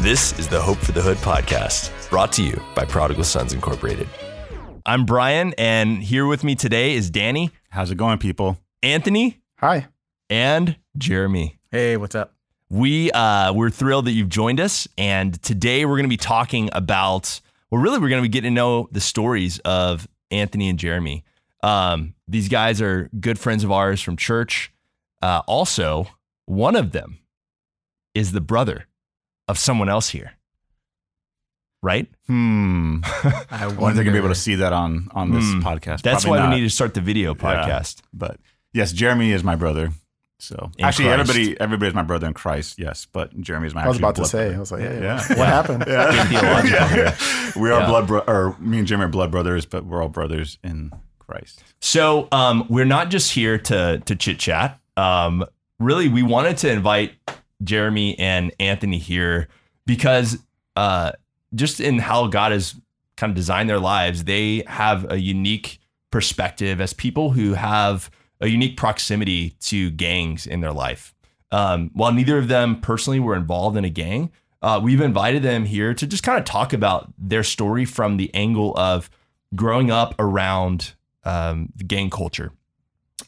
This is the Hope for the Hood podcast, brought to you by Prodigal Sons Incorporated. I'm Brian, and here with me today is Danny, How's it going, people? Anthony, Hi. and Jeremy. Hey, what's up? We uh, we're thrilled that you've joined us, and today we're going to be talking about. Well, really, we're going to be getting to know the stories of Anthony and Jeremy. Um, these guys are good friends of ours from church. Uh, also, one of them is the brother of someone else here, right? Hmm. I I wonder if they're gonna be able to see that on on this Hmm. podcast. That's Probably why not, we need to start the video podcast. But yes, Jeremy is my brother. So In actually, Christ. everybody everybody's my brother in Christ. Yes, but Jeremy is my. Brother. I was actual about to say. brother. I was like, hey, Yeah. what happened? Yeah. theological here. we are Yeah. blood bro- or me and Jeremy are blood brothers, but we're all brothers in Christ. So um, we're not just here to to chit chat. Um, really, we wanted to invite Jeremy and Anthony here because uh, just in how God has kind of designed their lives, they have a unique perspective as people who have a unique proximity to gangs in their life. Um, while neither of them personally were involved in a gang, uh, we've invited them here to just kind of talk about their story from the angle of growing up around um, gang culture.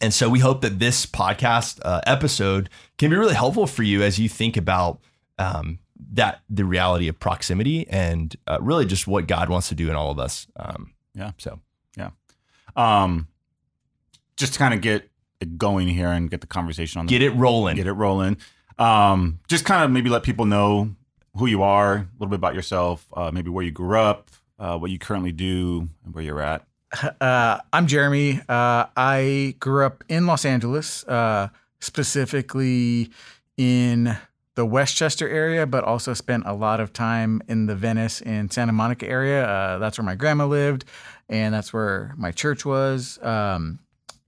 And so we hope that this podcast uh, episode can be really helpful for you as you think about um, that the reality of proximity and uh, really just what God wants to do in all of us. Um, Yeah. So yeah. Um, just to kind of get it going here and get the conversation on the get it rolling. get it rolling. Um, just kind of maybe let people know who you are, a little bit about yourself, uh, maybe where you grew up, uh, what you currently do, and where you're at. Uh, I'm Jeremy. Uh, I grew up in Los Angeles, uh, specifically in the Westchester area, but also spent a lot of time in the Venice and Santa Monica area. Uh, that's where my grandma lived, and that's where my church was. Um,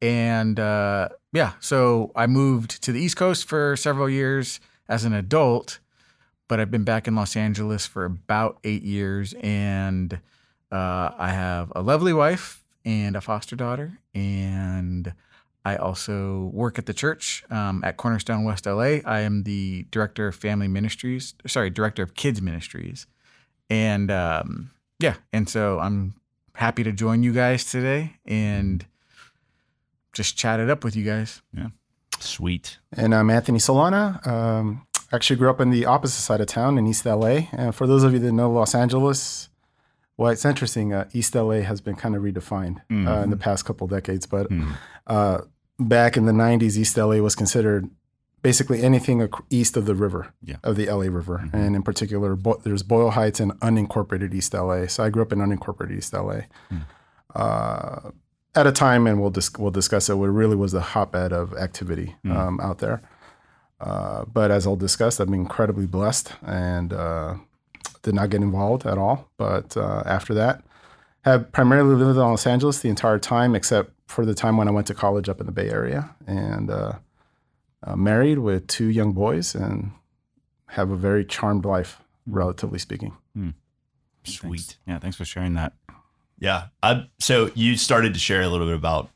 and uh, yeah, so I moved to the East Coast for several years as an adult, but I've been back in Los Angeles for about eight years, and uh, I have a lovely wife and a foster daughter, and I also work at the church um, at Cornerstone West LA. I am the director of family ministries, sorry, director of kids ministries, and um, yeah, and so I'm happy to join you guys today and just chat it up with you guys. Yeah, sweet. And I'm Anthony Solana. Um, actually grew up in the opposite side of town in East LA. And for those of you that know Los Angeles, well, it's interesting. Uh, East LA has been kind of redefined uh, in the past couple decades. But Mhm. uh, back in the 90s, East LA was considered basically anything east of the river, Yeah. of the LA River. And in particular, Bo- there's Boyle Heights and unincorporated East LA. So I grew up in unincorporated East LA. Uh, at a time, and we'll dis- we'll discuss it, where it really was the hotbed of activity um, out there. Uh, but as I'll discuss, I've been incredibly blessed and uh, did not get involved at all. But uh, after that, have primarily lived in Los Angeles the entire time, except for the time when I went to college up in the Bay Area, and uh, uh, married with two young boys, and have a very charmed life, relatively speaking. Sweet. Thanks. Yeah, thanks for sharing that. Yeah. I, so you started to share a little bit about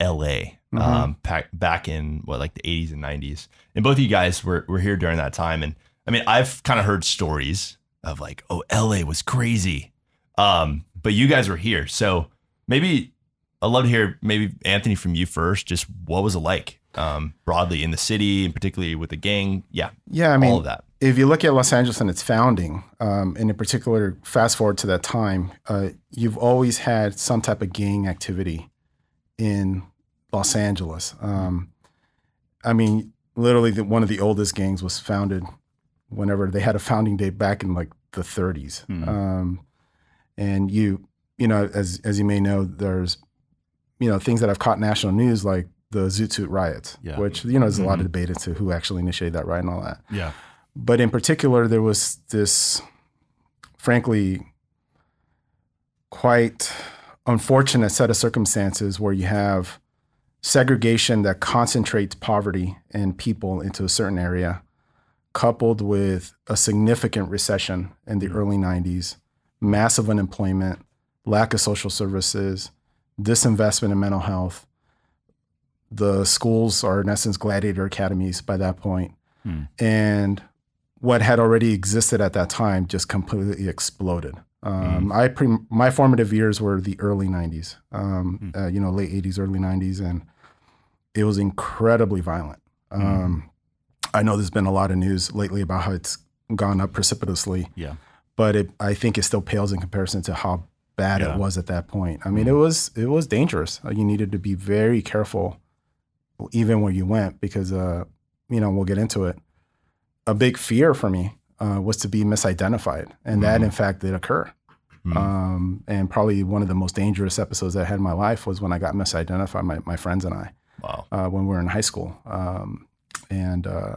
LA um, back, back in what, like the 80s and 90s. And both of you guys were, were here during that time. And I mean, I've kind of heard stories of like, oh, LA was crazy. Um, but you guys were here. So maybe I'd love to hear maybe Anthony from you first. Just what was it like um, broadly in the city and particularly with the gang? Yeah. Yeah, I mean, all of that. if you look at Los Angeles and its founding, um, and in particular, fast forward to that time, uh, you've always had some type of gang activity in Los Angeles. Um, I mean, literally, the, one of the oldest gangs was founded whenever they had a founding date back in like the 30s. Hmm. Um, and you, you know, as as you may know, there's, you know, things that have caught national news like the Zoot Suit riots, Yeah. which you know, there's a lot of debate as to who actually initiated that riot and all that Yeah. but in particular, there was this, frankly, quite unfortunate set of circumstances where you have segregation that concentrates poverty and people into a certain area, coupled with a significant recession in the early 90s, massive unemployment, lack of social services, disinvestment in mental health. The schools are, in essence, gladiator academies by that point. Hmm. And what had already existed at that time just completely exploded. Um, I pre- my formative years were the early '90s, um, uh, you know, late '80s, early '90s, and it was incredibly violent. Um, I know there's been a lot of news lately about how it's gone up precipitously, Yeah. but it, I think it still pales in comparison to how bad Yeah. it was at that point. I mean, it was it was dangerous. Uh, You needed to be very careful, even where you went, because uh, you know we'll get into it. A big fear for me uh, was to be misidentified, and that in fact did occur. Mhm. Um, and probably one of the most dangerous episodes I had in my life was when I got misidentified, my, my friends and I Wow. uh, when we were in high school. Um, and uh,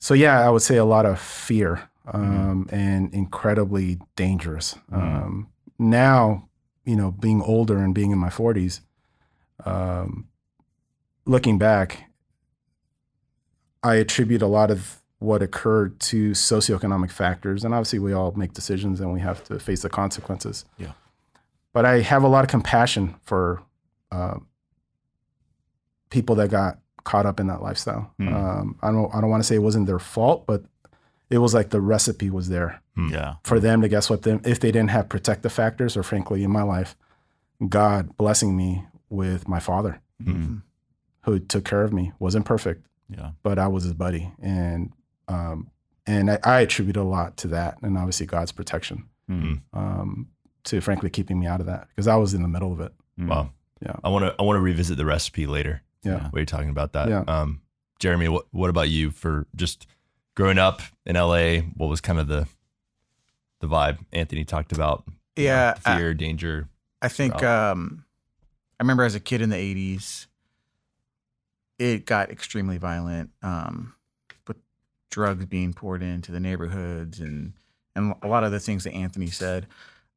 so, yeah, I would say a lot of fear um, and incredibly dangerous. Um, now, you know, being older and being in my 40s, um, looking back, I attribute a lot of what occurred to socioeconomic factors. And obviously, we all make decisions and we have to face the consequences. Yeah. But I have a lot of compassion for uh, people that got caught up in that lifestyle. Mm. Um, I don't I don't want to say it wasn't their fault, but it was like the recipe was there Yeah. for them to guess what them if they didn't have protective factors or frankly in my life, God blessing me with my father Mhm. who took care of me. Wasn't perfect, Yeah. but I was his buddy. And um, and I, I attribute a lot to that and obviously God's protection. Mhm. Um, to frankly keeping me out of that because I was in the middle of it. Mhm. Wow. Yeah. I want to I want to revisit the recipe later. Yeah. What you're talking about that. Yeah. Um, Jeremy, what what about you for just growing up in LA? What was kind of the the vibe Anthony talked about? you know, Yeah, I- fear, danger. I think um, I remember as a kid in the '80s, it got extremely violent um, with drugs being poured into the neighborhoods and and a lot of the things that Anthony said.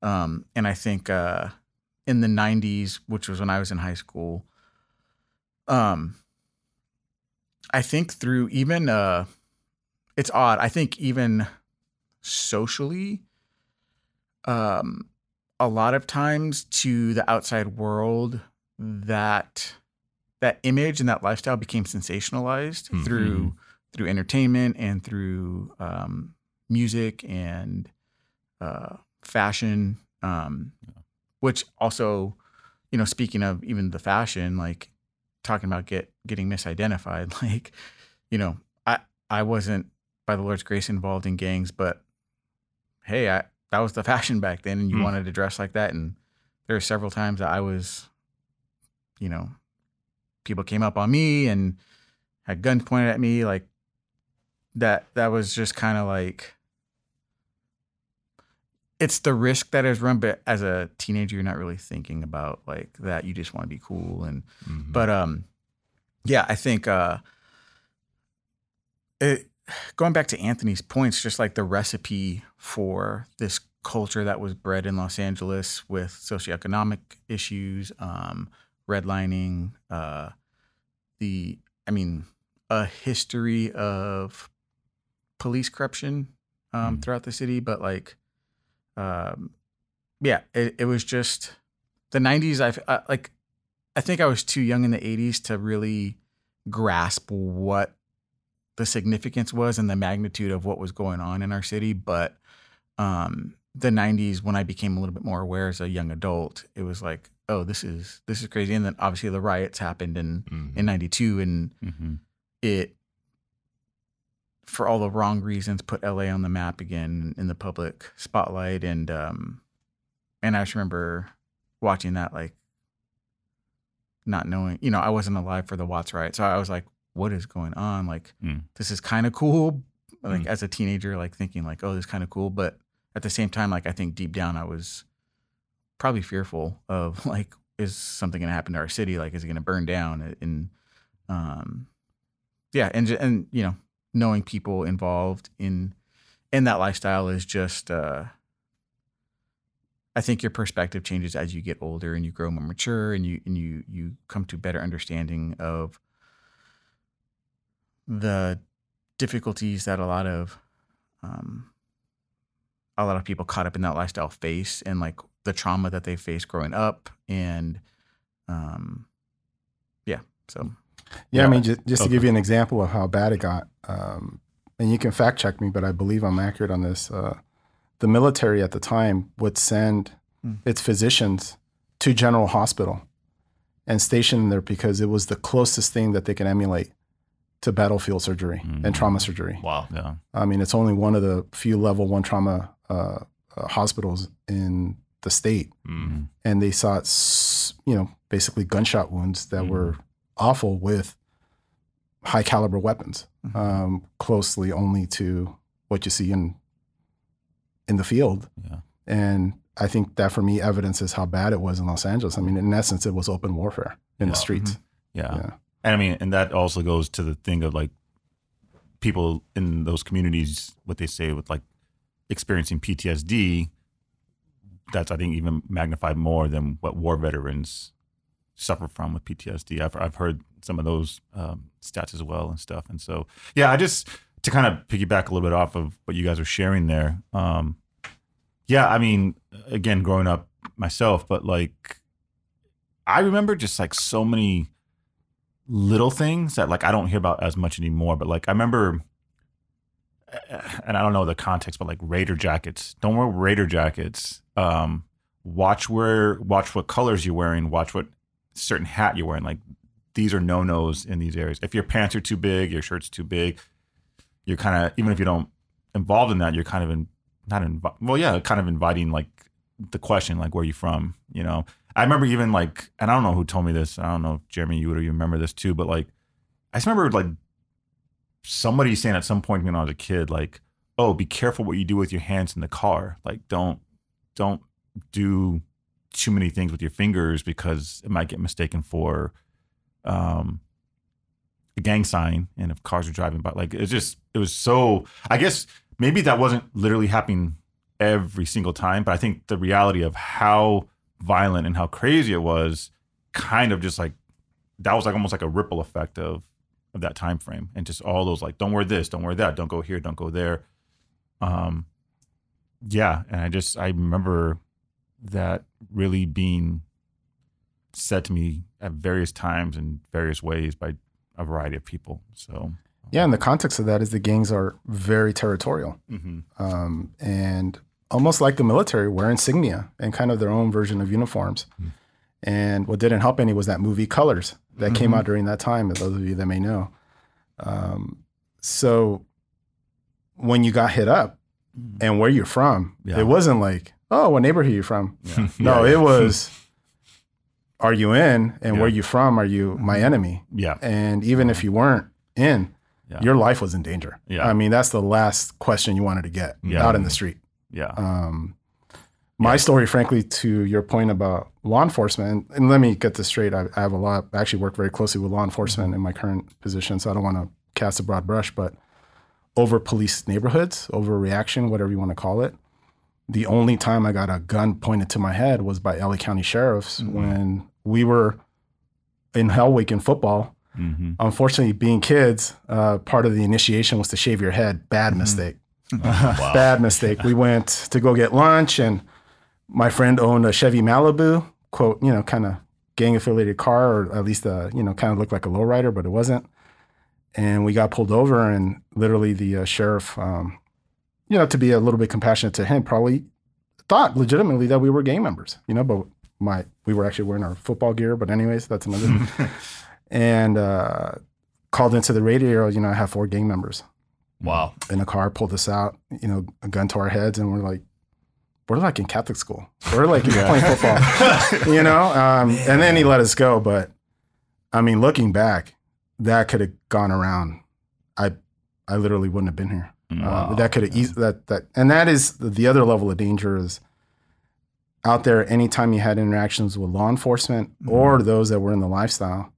Um, and I think uh, in the '90s, which was when I was in high school, um, I think through even uh, it's odd. I think even socially, um, a lot of times to the outside world that that image and that lifestyle became sensationalized Mhm. through through entertainment and through um, music and uh, fashion um, which also you know speaking of even the fashion like talking about get getting misidentified like you know i i wasn't by the lord's grace involved in gangs but hey i that was the fashion back then and you Hmm. wanted to dress like that and there were several times that i was you know people came up on me and had guns pointed at me like that that was just kind of like it's the risk that is run but as a teenager you're not really thinking about like that you just want to be cool and Mhm. but um yeah i think uh it going back to anthony's points just like the recipe for this culture that was bred in los angeles with socioeconomic issues um redlining uh the i mean a history of police corruption um Mm. throughout the city but like um yeah it, it was just the 90s i've I, like i think i was too young in the 80s to really grasp what the significance was and the magnitude of what was going on in our city but um the 90s when i became a little bit more aware as a young adult it was like oh this is this is crazy and then obviously the riots happened in Mhm. in 92 and Mhm. it for all the wrong reasons put LA on the map again in the public spotlight. And um and I just remember watching that like not knowing you know I wasn't alive for the Watts riot. So I was like what is going on? Like Mm. this is kind of cool. Like Mm. as a teenager like thinking like oh this is kind of cool. But at the same time like I think deep down I was probably fearful of like is something going to happen to our city? Like is it going to burn down? And um yeah and and you know knowing people involved in in that lifestyle is just uh I think your perspective changes as you get older and you grow more mature and you and you you come to better understanding of the difficulties that a lot of um a lot of people caught up in that lifestyle face and like the trauma that they faced growing up and um yeah so Yeah, I mean, just, just to give you an example of how bad it got, um, and you can fact check me, but I believe I'm accurate on this. Uh, the military at the time would send its physicians to General Hospital and station them there because it was the closest thing that they can emulate to battlefield surgery and trauma surgery. Wow. Yeah. I mean, it's only one of the few level one trauma uh, uh, hospitals in the state, Mm. and they saw, you know, basically gunshot wounds that were awful with high caliber weapons, um, closely only to what you see in in the field. Yeah. And I think that for me evidences how bad it was in Los Angeles. I mean, in essence, it was open warfare in the Yeah. streets. Yeah. Yeah. And I mean, and that also goes to the thing of like people in those communities, what they say with like experiencing PTSD. That's I think even magnified more than what war veterans suffer from with PTSD. I've I've heard some of those um, stats as well and stuff. And so yeah, I just to kind of piggyback a little bit off of what you guys are sharing there. Um, yeah, I mean, again, growing up myself, but like I remember just like so many little things that like I don't hear about as much anymore. But like I remember, and I don't know the context, but like Raider jackets. Don't wear Raider jackets. Um, watch where watch what colors you're wearing. Watch what certain hat you're wearing. Like these are no nos in these areas. If your pants are too big, your shirt's too big, you're kind of even if you don't involved in that, you're kind of in not invi- well, yeah, kind of inviting like the question like where are you from? You know, I remember even like, and I don't know who told me this. I don't know if Jeremy, you would you remember this too, but like, I just remember like somebody saying at some point when I was a kid, like, "Oh, be careful what you do with your hands in the car. Like, don't don't do too many things with your fingers because it might get mistaken for um a gang sign and if cars are driving by like it's just it was so i guess maybe that wasn't literally happening every single time but i think the reality of how violent and how crazy it was kind of just like that was like almost like a ripple effect of of that time frame and just all those like don't wear this don't wear that don't go here don't go there. Um yeah and i just i remember that really being said to me at various times in various ways by a variety of people so Yeah, and the context of that is the gangs are very territorial. hmm um, and almost like the military, wear insignia and kind of their own version of uniforms. And what didn't help any was that movie Colors that came out during that time. And those of you that may know, um, so when you got hit up and where you're from, Yeah. it wasn't like, oh, what neighborhood are you from? yeah. No, it was, are you in? And where Yeah. you from? Are you my enemy? yeah And even if you weren't in, your life was in danger. Yeah. I mean, that's the last question you wanted to get Yeah. out in the street. yeah Um, my story, frankly, to your point about law enforcement, and, and let me get this straight. I, I have a lot, I actually work very closely with law enforcement in my current position, so I don't want to cast a broad brush, but over police neighborhoods, overreaction, whatever you want to call it. The only time I got a gun pointed to my head was by LA County sheriffs when we were in Hell Week in football. hmm Unfortunately, being kids, uh, part of the initiation was to shave your head. Bad mistake. Wow. Bad mistake. We went to go get lunch, and my friend owned a Chevy Malibu, quote, you know, kind of gang affiliated car, or at least, uh, you know, kind of looked like a lowrider, but it wasn't. And we got pulled over, and literally the uh, sheriff, um, you know, to be a little bit compassionate to him, probably thought legitimately that we were gang members, you know, but my we were actually wearing our football gear. But anyways, that's another. and uh, called into the radio. You know, I have four gang members Wow. in a car, pulled us out, you know, a gun to our heads, and we're like, we're like in Catholic school. We're like playing football, you know. Um, and then he let us go. But I mean, looking back, that could have gone around. I, I literally wouldn't have been here. Uh, that could have eased that that, and that is the other level of danger is out there. Anytime you had interactions with law enforcement or those that were in the lifestyle,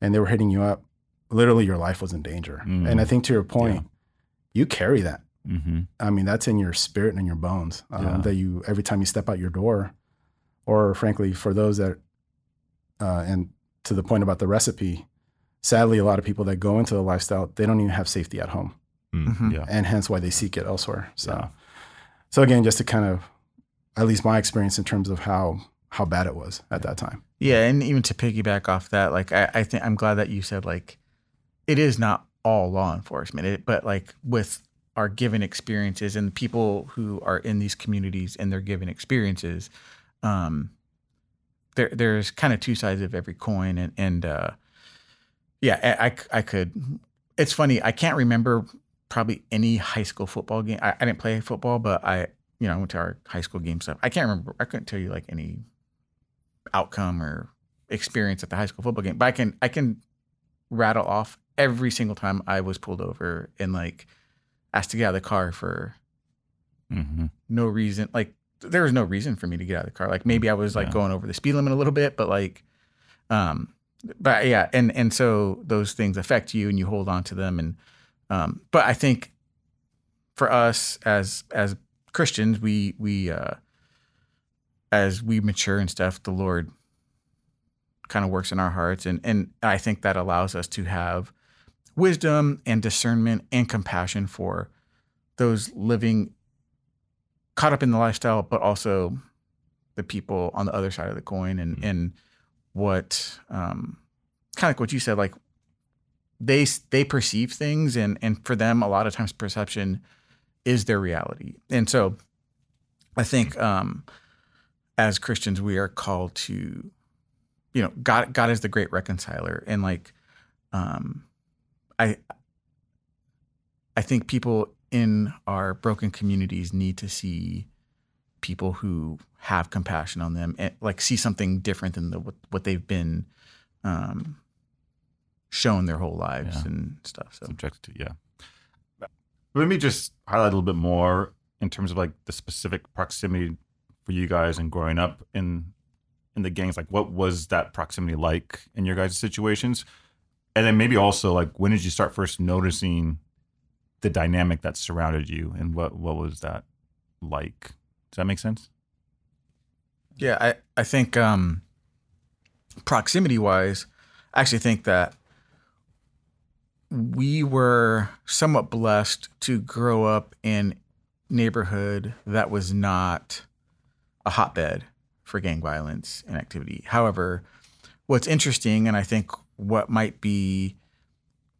and they were hitting you up, literally your life was in danger. Mm. And I think to your point, you carry that. hmm I mean, that's in your spirit and in your bones. Um, Yeah. That you every time you step out your door, or frankly, for those that, uh, and to the point about the recipe, sadly, a lot of people that go into the lifestyle, they don't even have safety at home, Mhm. Yeah. and hence why they seek it elsewhere. So, Yeah. so again, just to kind of, at least my experience in terms of how how bad it was at that time. Yeah, and even to piggyback off that, like I, I think I'm glad that you said like it is not all law enforcement, it, but like with our given experiences and the people who are in these communities and their given experiences, um, there there's kind of two sides of every coin, and and uh, yeah, I, I I could. It's funny. I can't remember probably any high school football game. I, I didn't play football, but I you know I went to our high school game stuff. I can't remember. I couldn't tell you like any outcome or experience at the high school football game, but I can I can rattle off every single time I was pulled over and like asked to get out of the car for Mm-hmm. no reason. Like there was no reason for me to get out of the car. Like maybe I was like Yeah. going over the speed limit a little bit, but like, um, but yeah, and and so those things affect you, and you hold on to them, and um, but I think for us as as Christians, we we uh, as we mature and stuff, the Lord kind of works in our hearts, and and I think that allows us to have wisdom and discernment and compassion for those living caught up in the lifestyle, but also the people on the other side of the coin and Mhm. and what um, kind of like what you said, like they they perceive things and and for them a lot of times perception is their reality. And so I think um, as Christians we are called to you know God God is the great reconciler and like um, I I think people in our broken communities need to see people who have compassion on them and like see something different than the what, what they've been um, shown their whole lives Yeah. and stuff. So. Subject to yeah. Let me just highlight a little bit more in terms of like the specific proximity for you guys and growing up in in the gangs. Like what was that proximity like in your guys' situations? And then maybe also like when did you start first noticing the dynamic that surrounded you and what what was that like? Does that make sense? Yeah, I, I think um, proximity wise, I actually think that we were somewhat blessed to grow up in neighborhood that was not a hotbed for gang violence and activity. However, what's interesting, and I think what might be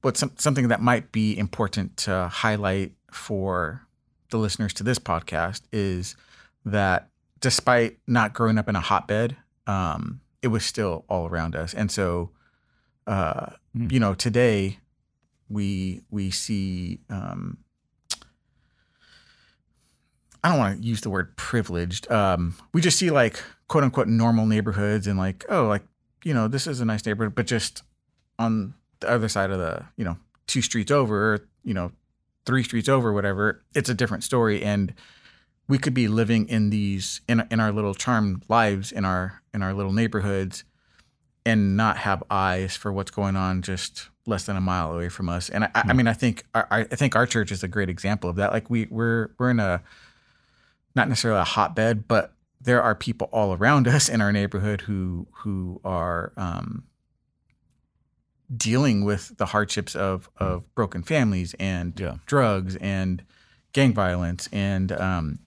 what's some, something that might be important to highlight for the listeners to this podcast is that despite not growing up in a hotbed, um, it was still all around us. And so, uh, Hmm. you know, today we we see. Um, I don't want to use the word privileged. Um, we just see like quote unquote normal neighborhoods and like oh like you know this is a nice neighborhood, but just on the other side of the you know two streets over, or, you know three streets over, whatever, it's a different story and we could be living in these in in our little charmed lives in our in our little neighborhoods and not have eyes for what's going on just less than a mile away from us. And I, I I mean, I think our, I I think our church is a great example of that. Like we we're we're in a not necessarily a hotbed, but there are people all around us in our neighborhood who who are um, dealing with the hardships of of broken families and Yeah. drugs and gang violence and um,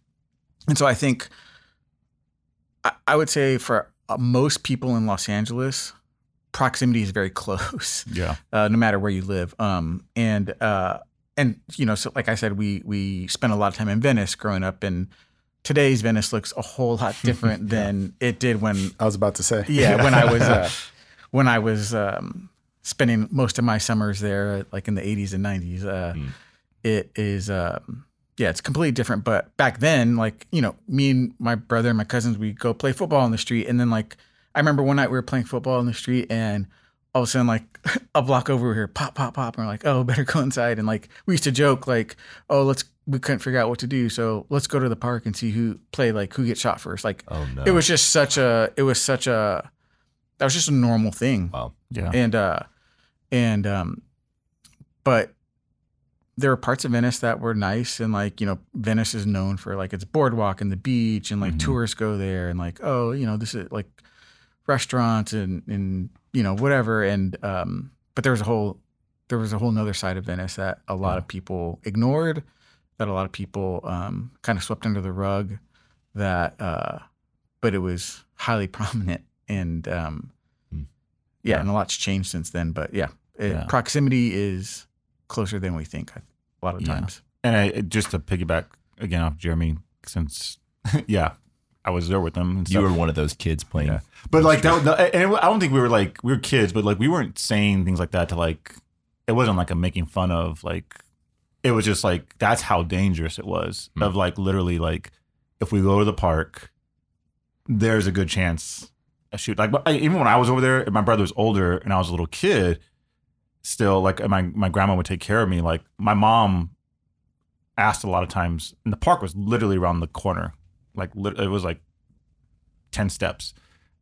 and so I think I, I would say for uh, most people in Los Angeles, proximity is very close yeah uh, no matter where you live. Um, and uh, and you know, so like I said, we we spent a lot of time in Venice growing up, and today's Venice looks a whole lot different than it did when I was about to say. yeah when I was uh, when I was um, spending most of my summers there, like in the 80s and 90s. Uh, Mm. It is. Um, yeah, it's completely different. But back then, like, you know, me and my brother and my cousins, we go play football on the street. And then, like, I remember one night we were playing football on the street and all of a sudden, like, a block over here, pop, pop, pop. And we're like, oh, better go inside. And, like, we used to joke, like, oh, let's, we couldn't figure out what to do. So let's go to the park and see who play, like, who gets shot first. Like, Oh no. it was just such a, it was such a, that was just a normal thing wow. yeah and uh and um but there were parts of Venice that were nice and like you know Venice is known for like its boardwalk and the beach and like Mhm. tourists go there and like oh you know this is like restaurants and and you know whatever and um but there was a whole there was a whole nother side of Venice that a lot Yeah. of people ignored that a lot of people um kind of swept under the rug that uh but it was highly prominent and um Hmm. yeah, Yeah. and a lot's changed since then but yeah, it, Yeah. proximity is closer than we think a lot of Yeah. times. And I, just to piggyback again off Jeremy, since yeah, I was there with them. And You were one of those kids playing. Yeah. But like that, that- and I don't think we were like we were kids, but like we weren't saying things like that to like. It wasn't like a making fun of like. It was just like that's how dangerous it was. Hmm. Of like literally like, if we go to the park, there's a good chance a shoot. Like even when I was over there, and my brother was older, and I was a little kid. Still, like my my grandma would take care of me. Like my mom asked a lot of times, and the park was literally around the corner. Like it was like ten steps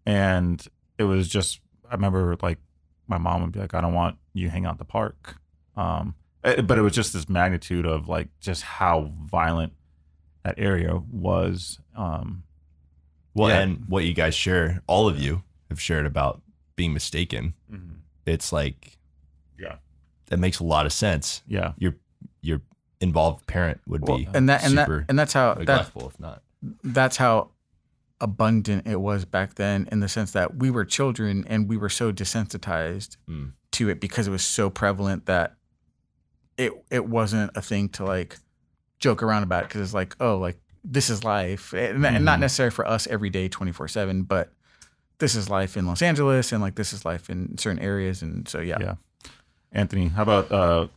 and it was just I remember like my mom would be like, I don't want you hang out at the park. Um, eh, but it was just this magnitude of like just how violent that area was. Um, Well, Yeah. and what you guys share, all of you have shared about being mistaken. It's like. That makes a lot of sense. yeah, Your your involved parent would Well, be and that and that and that's how that if not. that's how abundant it was back then in the sense that we were children and we were so desensitized Mm. to it because it was so prevalent that it it wasn't a thing to like joke around about because it's like oh like this is life and, and not Mhm. necessarily for us every day 24/7 but this is life in Los Angeles and like this is life in certain areas and so yeah, Yeah. Anthony, how about uh,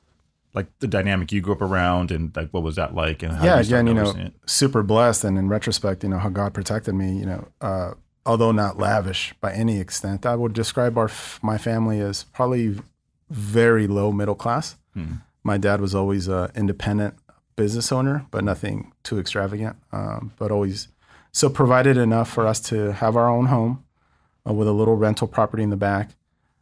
like the dynamic you grew up around, and like what was that like? And how yeah, you again, you know, it? super blessed, and in retrospect, you know how God protected me. You know, uh, although not lavish by any extent, I would describe our my family as probably very low middle class. Hmm. My dad was always an independent business owner, but nothing too extravagant. Um, but always so provided enough for us to have our own home uh, with a little rental property in the back.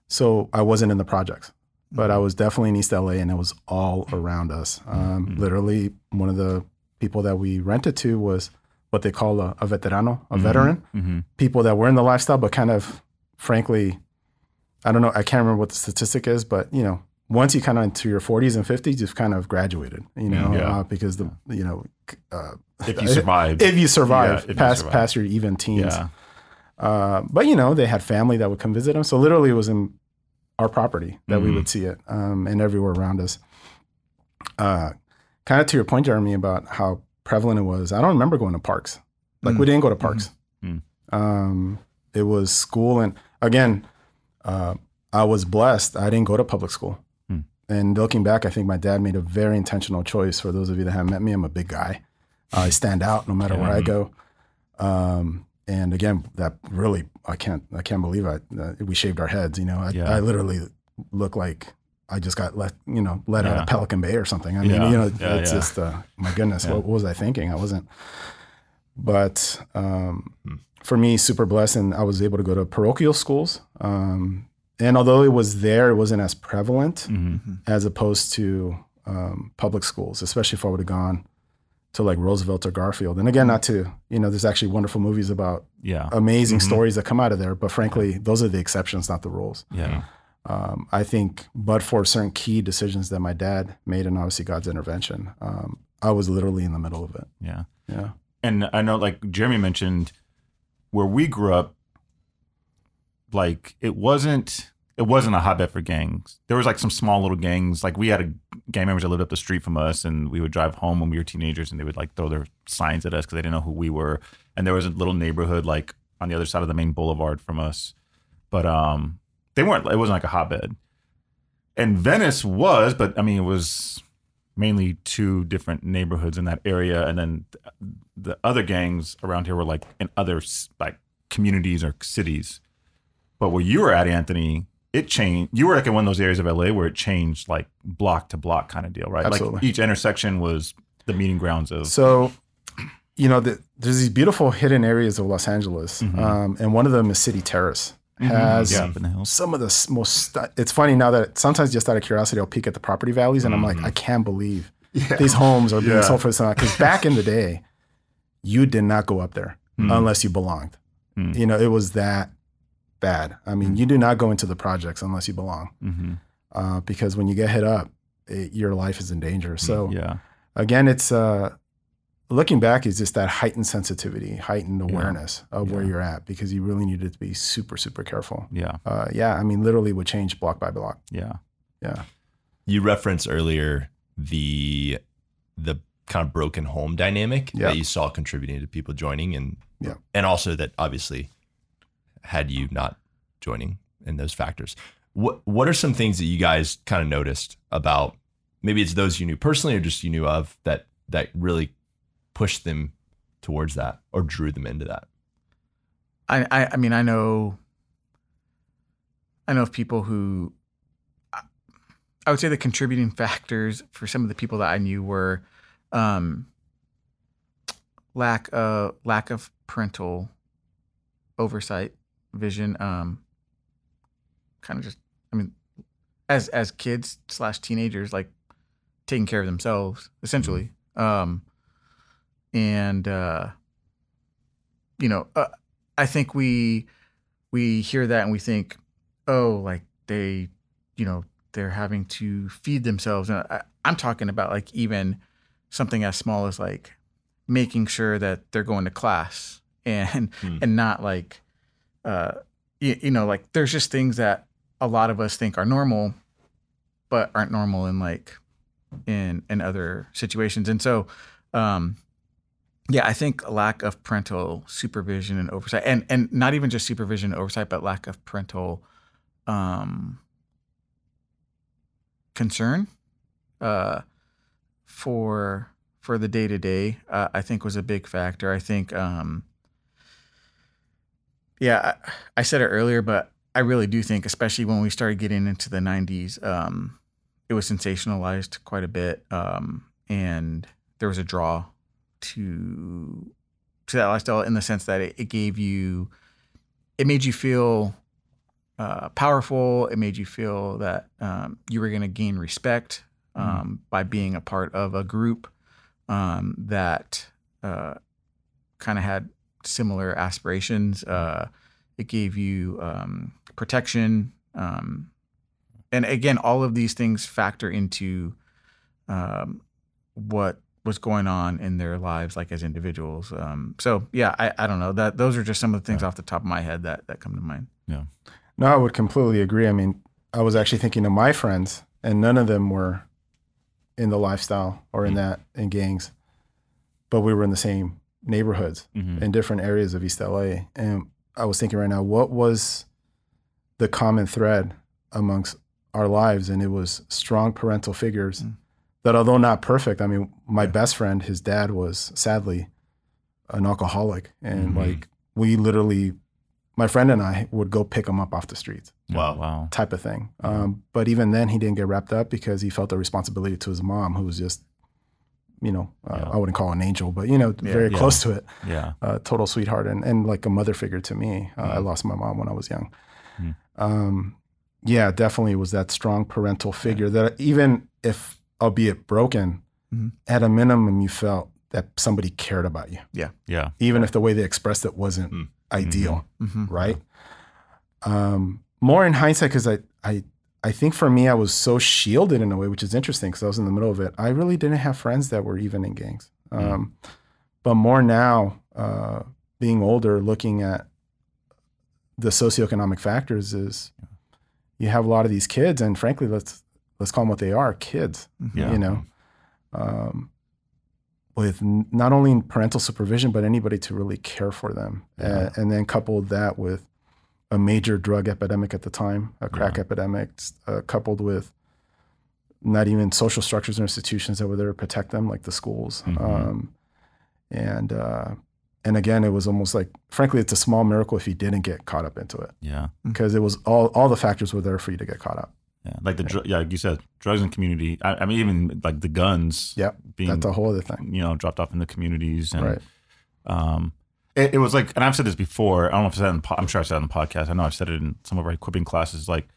So I wasn't in the projects, but I was definitely in East LA, and it was all around us. Um, Literally, one of the people that we rented to was what they call a, a veterano, a veteran. Mm-hmm. People that were in the lifestyle, but kind of, frankly, I don't know. I can't remember what the statistic is, but you know, once you kind of into your 40s and 50s, you've kind of graduated. You know, Yeah. uh, because the you know, uh, If you survived, if you survive Yeah, if you past survive. past your even teens. yeah, Uh, but you know, they had family that would come visit them. So literally, it was in our property that we Mhm. would see it, um, and everywhere around us. Uh, kind of to your point, Jeremy, about how prevalent it was. I don't remember going to parks. Like we didn't go to parks. Mm. Um, it was school, and again, uh, I was blessed. I didn't go to public school. Hmm. And looking back, I think my dad made a very intentional choice. For those of you that haven't met me, I'm a big guy. I stand out no matter where I go. Um, and again, that really, I can't, I can't believe I, uh, we shaved our heads. You know, I, Yeah. I literally look like I just got let, you know, let out of Pelican Bay or something. I mean, Yeah. you know, Yeah, it's yeah. just, uh, my goodness, Yeah. what, what was I thinking? I wasn't. But um, Hmm. for me, super blessed, and I was able to go to parochial schools. Um, and although it was there, it wasn't as prevalent mm-hmm. as opposed to um, public schools, especially if I would have gone to like Roosevelt or Garfield. And again, not to, you know, there's actually wonderful movies about yeah, amazing Mhm. stories that come out of there. But frankly, those are the exceptions, not the rules. yeah. Um, I think, but for certain key decisions that my dad made and obviously God's intervention, um, I was literally in the middle of it. Yeah. Yeah. And I know, like Jeremy mentioned, where we grew up, like it wasn't it wasn't a hotbed for gangs. There was like some small little gangs. Like we had a gang members that lived up the street from us, and we would drive home when we were teenagers, and they would like throw their signs at us because they didn't know who we were. And there was a little neighborhood like on the other side of the main boulevard from us, but um, they weren't. It wasn't like a hotbed. And Venice was, but I mean, it was mainly two different neighborhoods in that area, and then the other gangs around here were like in other like communities or cities. But where you were at, Anthony, it changed. You were like in one of those areas of LA where it changed like block to block kind of deal, right? Absolutely. Like each intersection was the meeting grounds of. So, you know, the, there's these beautiful hidden areas of Los Angeles, Mhm. um, and one of them is City Terrace. Has yeah, up in the hills. some of the most. Stu- it's funny now that sometimes just out of curiosity, I'll peek at the property values, and I'm like, I can't believe these homes are being Mm-hmm. Yeah. sold for this amount. Because back in the day, you did not go up there Hmm. unless you belonged. Hmm. You know, it was that bad. I mean, you do not go into the projects unless you belong, Mm-hmm. uh, because when you get hit up, it, your life is in danger. So Yeah. again, it's uh, looking back is just that heightened sensitivity, heightened Yeah. awareness of where you're at because you really needed to be super, super careful. Yeah. Uh, yeah, I mean, literally would change block by block. Yeah. Yeah. you referenced earlier the the kind of broken home dynamic Yeah. that you saw contributing to people joining and Yeah. and also that obviously had you not joining in those factors. What what are some things that you guys kind of noticed about maybe it's those you knew personally or just you knew of that that really pushed them towards that or drew them into that? I, I I mean I know I know of people who I would say the contributing factors for some of the people that I knew were um, lack of lack of parental oversight, vision, um, kind of just I mean as as kids slash teenagers like taking care of themselves essentially, um, and uh, you know uh, I think we we hear that and we think, oh, like they, you know, they're having to feed themselves. And I, I'm talking about like even something as small as like making sure that they're going to class and Hmm. and not like, uh, you, you know, like there's just things that a lot of us think are normal, but aren't normal in like in in other situations. And so, um, yeah, I think lack of parental supervision and oversight, and and not even just supervision and oversight, but lack of parental um, concern uh, for for the day to day, I think was a big factor. I think, um, yeah, I, I said it earlier, but I really do think, especially when we started getting into the '90s, um, it was sensationalized quite a bit, um, and there was a draw to to that lifestyle in the sense that it, it gave you it made you feel uh, powerful. It made you feel that um, you were going to gain respect um, by being a part of a group um, that uh, kind of had similar aspirations. Uh, it gave you um, protection um, and again all of these things factor into um, what was going on in their lives like as individuals. Um, so yeah I, I don't know. That those are just some of the things off the top of my head that that come to mind. Yeah, No, I would completely agree. I mean, I was actually thinking of my friends, and none of them were in the lifestyle or in that in gangs, but we were in the same neighborhoods Mhm. in different areas of East LA. And I was thinking right now, what was the common thread amongst our lives? And it was strong parental figures Mm. that, although not perfect, I mean, my best friend, his dad was sadly an alcoholic, and Mhm. like we literally, my friend and I would go pick him up off the streets Wow. Wow. type of thing. Um, but even then, he didn't get wrapped up because he felt a responsibility to his mom, who was just, you know, uh, Yeah. I wouldn't call an angel, but you know, Yeah. very Yeah. close to it. Yeah. Uh, total sweetheart and, and like a mother figure to me. Uh, I Mhm. lost my mom when I was young. Mhm. Um, yeah, definitely was that strong parental figure that even if, albeit broken, Mhm. at a minimum, you felt that somebody cared about you, Yeah, Yeah. even if the way they expressed it wasn't Mm. ideal mm-hmm. right? Um, more in hindsight, because I, I, I think for me, I was so shielded in a way, which is interesting because I was in the middle of it. I really didn't have friends that were even in gangs. Um, But more now, uh, being older, looking at the socioeconomic factors, is you have a lot of these kids, and frankly, let's let's call them what they are, kids. Yeah. You know, um, with not only parental supervision, but anybody to really care for them. Yeah. Uh, and then coupled that with a major drug epidemic at the time, a crack Yeah. epidemic, uh, coupled with not even social structures or institutions that were there to protect them, like the schools. Mhm. Um, and uh, and again, it was almost like, frankly, it's a small miracle if you didn't get caught up into it Yeah. because it was all all the factors were there for you to get caught up. Yeah. Like the dr- yeah, like you said, drugs in community. I, I mean, even like the guns. Yep, Being That's a whole other thing, you know dropped off in the communities and right? um, it, it was like, and I've said this before. I don't know if I said it in, po- I'm sure I said it on the podcast. I know I've said it in some of our equipping classes. Like,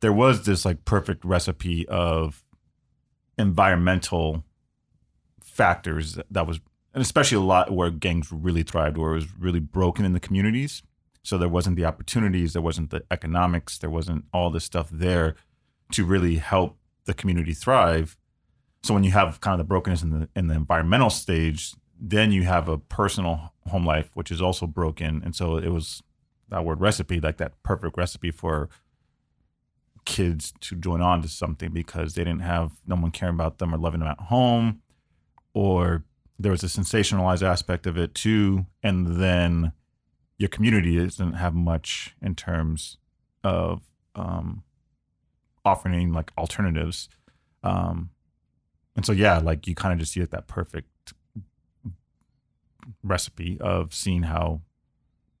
there was this like perfect recipe of environmental factors that was, and especially a lot where gangs really thrived, where it was really broken in the communities. So there wasn't the opportunities, there wasn't the economics, there wasn't all this stuff there to really help the community thrive. So when you have kind of the brokenness in the in the environmental stage, then you have a personal home life which is also broken, and so it was that word recipe like that perfect recipe for kids to join on to something because they didn't have no one caring about them or loving them at home, or there was a sensationalized aspect of it too, and then your community doesn't have much in terms of um, offering like alternatives. Um, and so yeah, like you kind of just see it that perfect recipe of seeing how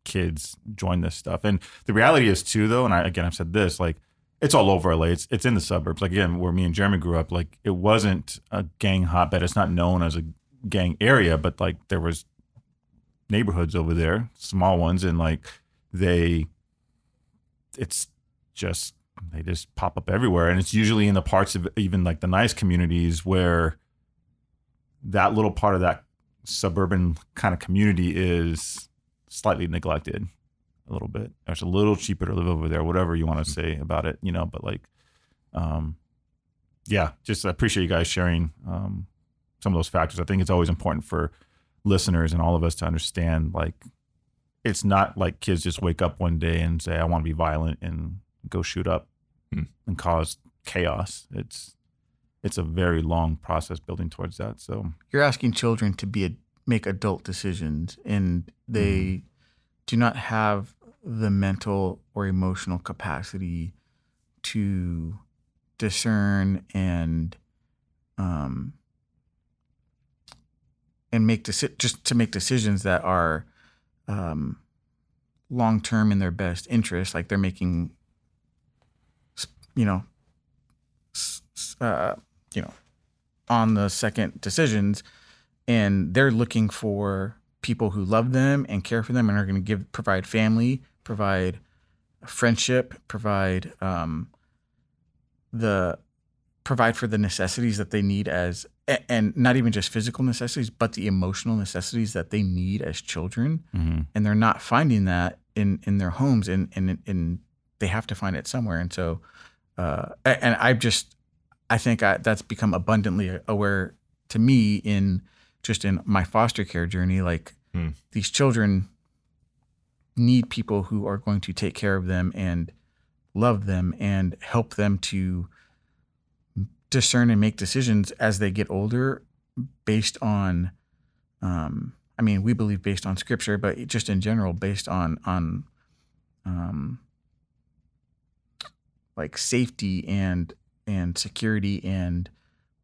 kids join this stuff. And the reality is too, though, and I again I've said this, like it's all over LA. It's it's in the suburbs. Like again, where me and Jeremy grew up, like it wasn't a gang hotbed. It's not known as a gang area, but like there was neighborhoods over there, small ones, and like they it's just they just pop up everywhere. And it's usually in the parts of even like the nice communities where that little part of that suburban kind of community is slightly neglected a little bit. It's a little cheaper to live over there, whatever you want to say about it, you know, but like, um, yeah, just I appreciate you guys sharing, um, some of those factors. I think it's always important for listeners and all of us to understand, like, it's not like kids just wake up one day and say, I want to be violent and go shoot up Hmm. and cause chaos. It's, it's a very long process building towards that. So, You're asking children to be a, make adult decisions, and they do not have the mental or emotional capacity to discern and um and make deci- just to make decisions that are um long term in their best interest like they're making you know uh you know on the second decisions and they're looking for people who love them and care for them and are going to give provide family provide friendship provide um, the provide for the necessities that they need as and not even just physical necessities but the emotional necessities that they need as children mhm. and they're not finding that in in their homes and and and they have to find it somewhere and so uh and I've just i think I, that's become abundantly aware to me in just in my foster care journey like Hmm. these children need people who are going to take care of them and love them and help them to discern and make decisions as they get older based on um, I mean, we believe based on scripture, but just in general, based on on um, like safety and and security and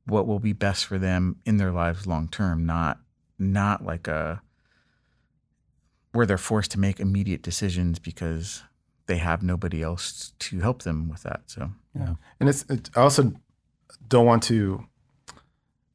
what will be best for them in their lives long term, not not like a where they're forced to make immediate decisions because they have nobody else to help them with that. So yeah, And it's, it, I also don't want to,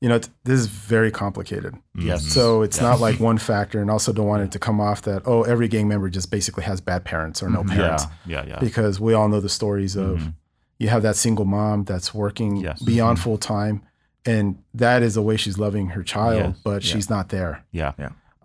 you know, it's, this is very complicated. Yes. So it's Yeah. not like one factor, and also don't want it to come off that oh every gang member just basically has bad parents or no Mhm. parents yeah, yeah, yeah. because we all know the stories of Mhm. You have that single mom that's working Yes. beyond Mhm. full time, and that is the way she's loving her child, Yes. but Yeah. she's not there. yeah,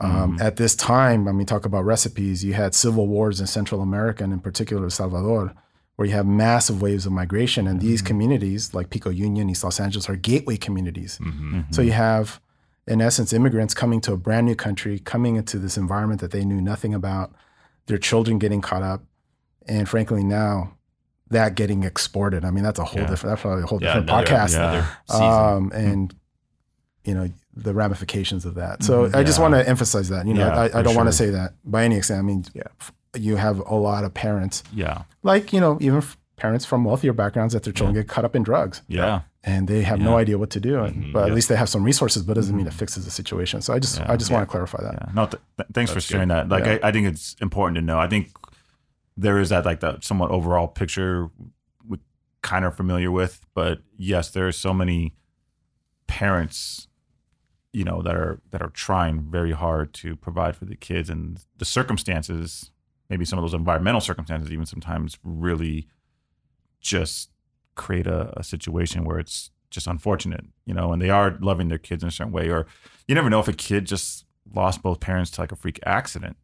Um, Mhm. At this time, I mean, talk about recipes. You had civil wars in Central America, and in particular El Salvador, where you have massive waves of migration, and these communities like Pico Union, East Los Angeles, are gateway communities. Mhm. So you have, in essence, immigrants coming to a brand new country, coming into this environment that they knew nothing about, their children getting caught up, and frankly now that getting exported. I mean, that's a whole Yeah. different. That's probably a whole Yeah, different another- podcast. yeah. Um, and you know the ramifications of that. So Mhm. I just want to emphasize that. You know, I, I don't want to say that by any extent. I mean, Yeah. you have a lot of parents, yeah, like you know, even parents from wealthier backgrounds, that their children get caught up in drugs yeah, and they have no idea what to do. And, Mhm. but at least they have some resources, but it doesn't mean it fixes the situation. So I just. I just want to clarify that. yeah. No, th- th- thanks for That's sharing that. Like. I, I think it's important to know. I think there is that like that somewhat overall picture we kind of familiar with, but yes, there are so many parents, you know, that are that are trying very hard to provide for the kids, and the circumstances, maybe some of those environmental circumstances, even sometimes really just create a, a situation where it's just unfortunate, you know, and they are loving their kids in a certain way, or you never know if a kid just lost both parents to like a freak accident.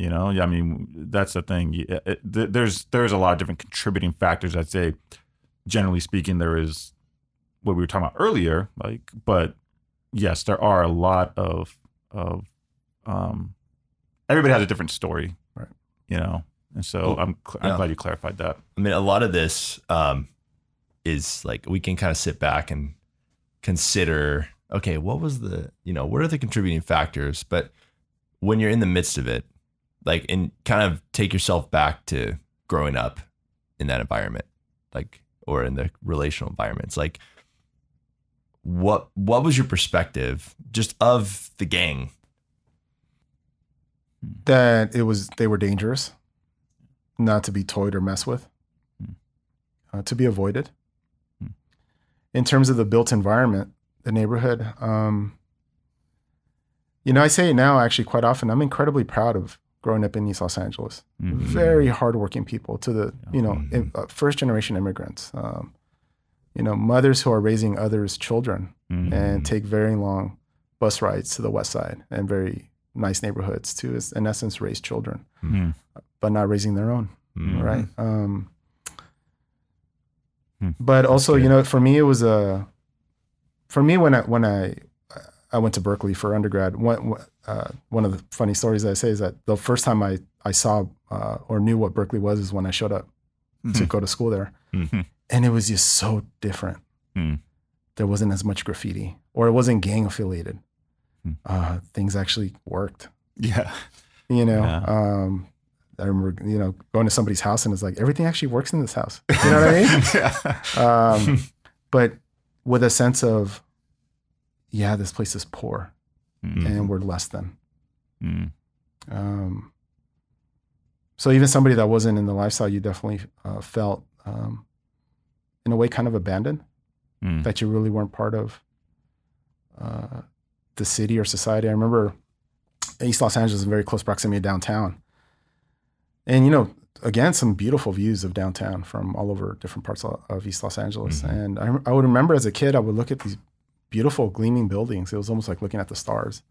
You know, Yeah, I mean, that's the thing. You- it- There's there's a lot of different contributing factors. I'd say, generally speaking, there is what we were talking about earlier. Like, but yes, there are a lot of of um, everybody has a different story, Right. You know, and so Well, I'm I'm yeah. glad you clarified that. I mean, a lot of this, um, is like we can kind of sit back and consider okay what was the you know what are the contributing factors but when you're in the midst of it like and kind of take yourself back to growing up in that environment like or in the relational environments like what what was your perspective just of the gang that it was they were dangerous, not to be toyed or messed with, uh, to be avoided. In terms of the built environment, the neighborhood, um, you know, I say it now actually quite often. I'm incredibly proud of growing up in East Los Angeles. Very hardworking people to the you know im- uh, first generation immigrants. Um, you know, mothers who are raising others' children and take very long bus rides to the west side and very nice neighborhoods to, is- in essence, raise children, Mhm. but not raising their own, Mm. right? Um, Hmm. but also, you know, for me, it was a, for me when I when I I went to Berkeley for undergrad. One uh, one of the funny stories I say is that the first time I I saw uh, or knew what Berkeley was is when I showed up to go to school there, Mhm. and it was just so different. Hmm. There wasn't as much graffiti, or it wasn't gang affiliated. Hmm. Uh, things actually worked. Yeah. You know, Yeah. um, I remember you know going to somebody's house and it's like everything actually works in this house. You know what I mean? yeah. um, but with a sense of, yeah, this place is poor Mhm. and we're less than. Mm. Um, so even somebody that wasn't in the lifestyle, you definitely uh, felt, um, in a way, kind of abandoned. Mm. That you really weren't part of uh, the city or society. I remember East Los Angeles is in very close proximity to downtown, and you know, again, some beautiful views of downtown from all over different parts of, East Los Angeles. Mhm. And I, I would remember as a kid, I would look at these beautiful gleaming buildings. It was almost like looking at the stars.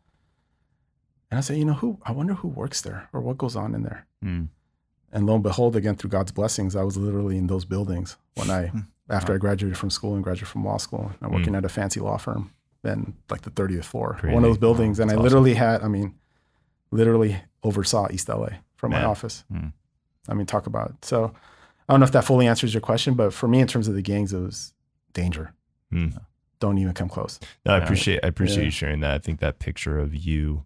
And I said, you know, who? I wonder who works there or what goes on in there. Mm. And lo and behold, again through God's blessings, I was literally in those buildings when I, after I graduated from school and graduated from law school. I'm working at a fancy law firm, then like the 30th floor, one of those buildings. and I That's literally had, I mean, literally oversaw East LA from my office. Mm. I mean, talk about. So I don't know if that fully answers your question, but for me, in terms of the gangs, it was danger. Mm. Don't even come close. No, I appreciate I appreciate Yeah. you sharing that. I think that picture of you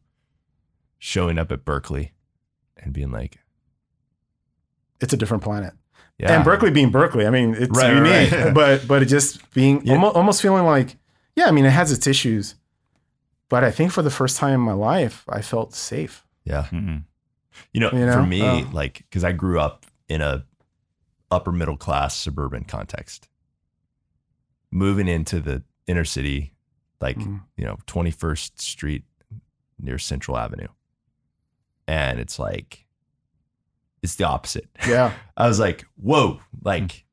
showing up at Berkeley and being like, It's a different planet. yeah, And Berkeley being Berkeley, I mean, it's Right, right, unique, right. but but it just being Yeah. almost, almost feeling like, yeah, I mean, it has its issues, but I think for the first time in my life, I felt safe. yeah. Mm. You know, You for me, Oh. like, because I grew up in a upper middle class suburban context, moving into the inner city, like Mhm. you know, Twenty First Street near Central Avenue, and it's like, it's the opposite. Yeah, I was like, whoa, like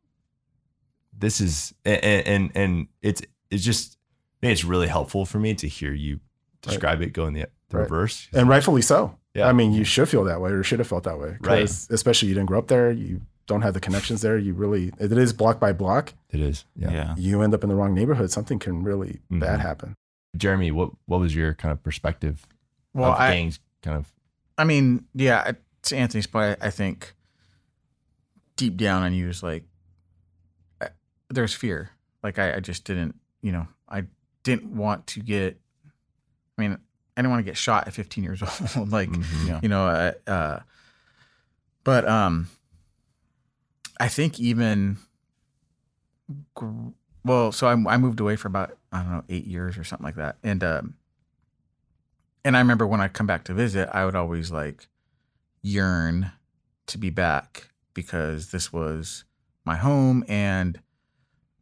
this is and and, and it's it's just I think it's really helpful for me to hear you describe it going the, the Right. reverse. and rightfully so. Yeah. I mean, you should feel that way, or should have felt that way, Right. Especially you didn't grow up there, you don't have the connections there. You really, it is block by block. It is. Yeah. Yeah. You end up in the wrong neighborhood, something can really bad Mhm. happen. Jeremy, what what was your kind of perspective Well, of I, gangs kind of I mean, yeah, to Anthony's point, I think deep down on you is like I- there's fear. Like I, I just didn't, you know, I didn't want to get. I mean, I didn't want to get shot at 15 years old. like, Mhm. Yeah. you know, uh, uh, but um, I think even well, so I, I moved away for about I don't know eight years or something like that, and um, and I remember when I come back to visit, I would always like yearn to be back because this was my home, and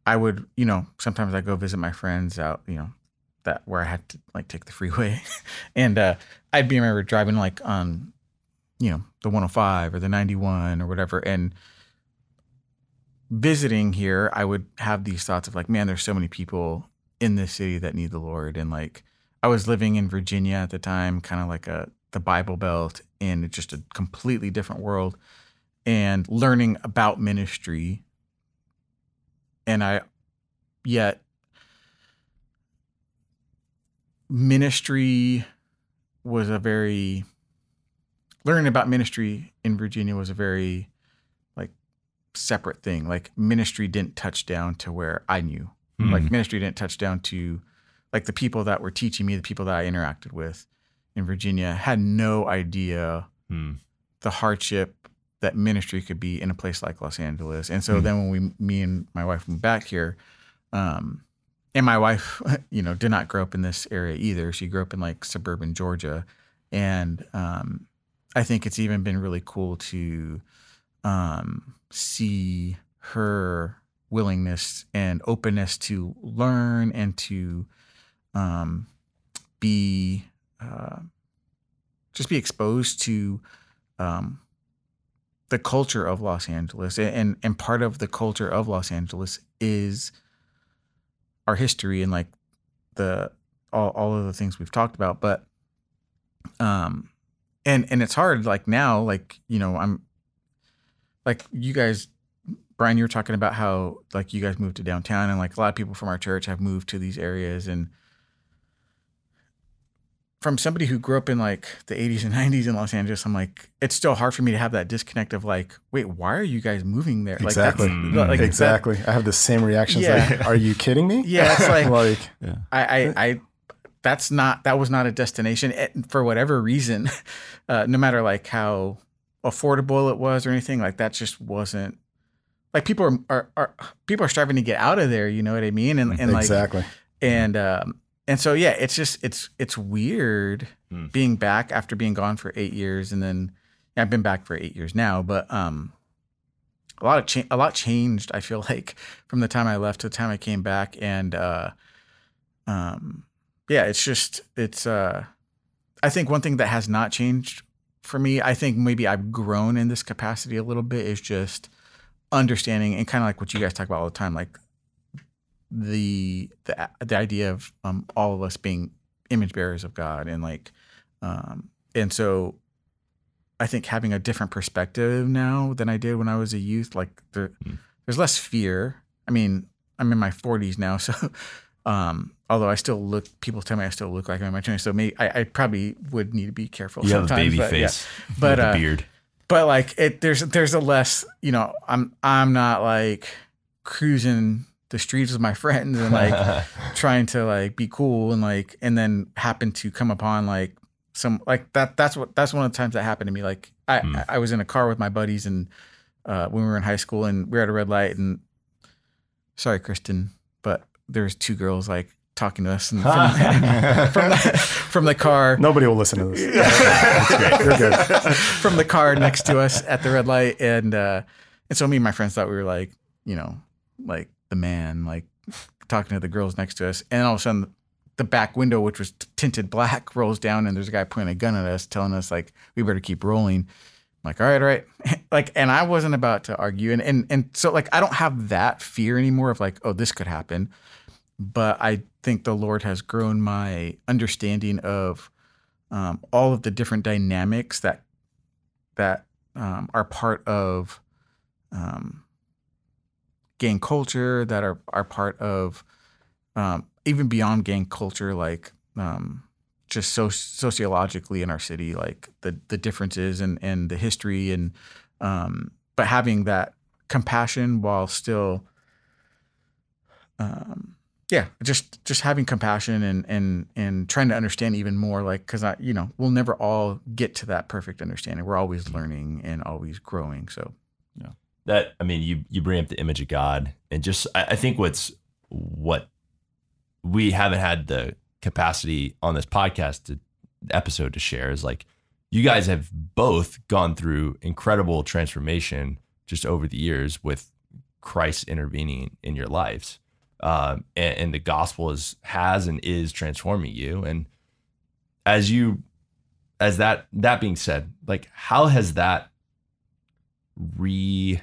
I would, you know, sometimes I go visit my friends out, you know, that where I had to like take the freeway, and uh, I'd be remember driving like on, you know, the 105 or the 91 or whatever, and visiting here, I would have these thoughts of like, man, there's so many people in this city that need the Lord, and like I was living in Virginia at the time, kind of like a the Bible Belt, and just a completely different world, and learning about ministry, and I yet ministry was a very learning about ministry in Virginia was a very separate thing. Like ministry didn't touch down to where I knew. Hmm. Like ministry didn't touch down to like the people that were teaching me, the people that I interacted with in Virginia had no idea Hmm. the hardship that ministry could be in a place like Los Angeles. And so Mhm. then when we, me and my wife moved back here, um, and my wife, you know, did not grow up in this area either. She grew up in like suburban Georgia, and um, I think it's even been really cool to um, see her willingness and openness to learn and to um, be uh, just be exposed to um, the culture of Los Angeles, and and part of the culture of Los Angeles is our history and like the all all of the things we've talked about, but um, and and it's hard like now, like you know, I'm like you guys. Brian, you were talking about how like you guys moved to downtown, and like a lot of people from our church have moved to these areas, and from somebody who grew up in like the 80s and 90s in Los Angeles, I'm like, it's still hard for me to have that disconnect of like, wait, why are you guys moving there? Exactly. Like, that's, like, that- exactly. I have the same reactions. Yeah. Like, are you kidding me? yeah, it's like, like I, I, I, that's not, that was not a destination And for whatever reason, uh, no matter like how affordable it was or anything like that just wasn't like people are, are, are people are striving to get out of there. You know what I mean? And, and like, exactly. and um and so yeah it's just it's it's weird Hmm. being back after being gone for eight years and then yeah, i've been back for eight years now but um a lot of cha- a lot changed i feel like from the time i left to the time i came back and uh um yeah it's just it's uh i think one thing that has not changed for me i think maybe i've grown in this capacity a little bit is just understanding and kind of like what you guys talk about all the time like the the the idea of um, all of us being image bearers of God and like um, and so I think having a different perspective now than I did when I was a youth like there, Hmm. there's less fear. I mean, I'm in my 40s now, so um, although I still look, people tell me I still look like I'm in my 20s, so maybe I, I probably would need to be careful. You have a baby but yeah. face, But, with a uh, beard. but like it there's there's a less you know i'm i'm not like cruising the streets with my friends and like trying to like be cool and like and then happen to come upon like some like that that's what that's one of the times that happened to me like i Hmm. i was in a car with my buddies and uh when we were in high school and we were at a red light and sorry kristen but there's two girls like talking to us and from, from, the, from the car. Nobody will listen to this. From the car next to us at the red light, and uh, and so me and my friends thought we were like, you know, like the man, like talking to the girls next to us, and all of a sudden, the back window, which was tinted black, rolls down, and there's a guy pointing a gun at us, telling us like we better keep rolling. I'm like, all right, all right, like, and I wasn't about to argue, and and and so like I don't have that fear anymore of like, oh, this could happen, but I think the Lord has grown my understanding of um, all of the different dynamics that that um, are part of um, gang culture, that are are part of um, even beyond gang culture, like um, just so sociologically in our city, like the the differences and and the history and um, but having that compassion while still um, yeah just just having compassion and and and trying to understand even more like because i you know we'll never all get to that perfect understanding. We're always learning and always growing so. Yeah, that I mean, you you bring up the image of God, and just I, I think what's what we haven't had the capacity on this podcast to episode to share is like you guys have both gone through incredible transformation just over the years with Christ intervening in your lives, um, and, and the gospel is has and is transforming you. And as you, as that that being said, like how has that re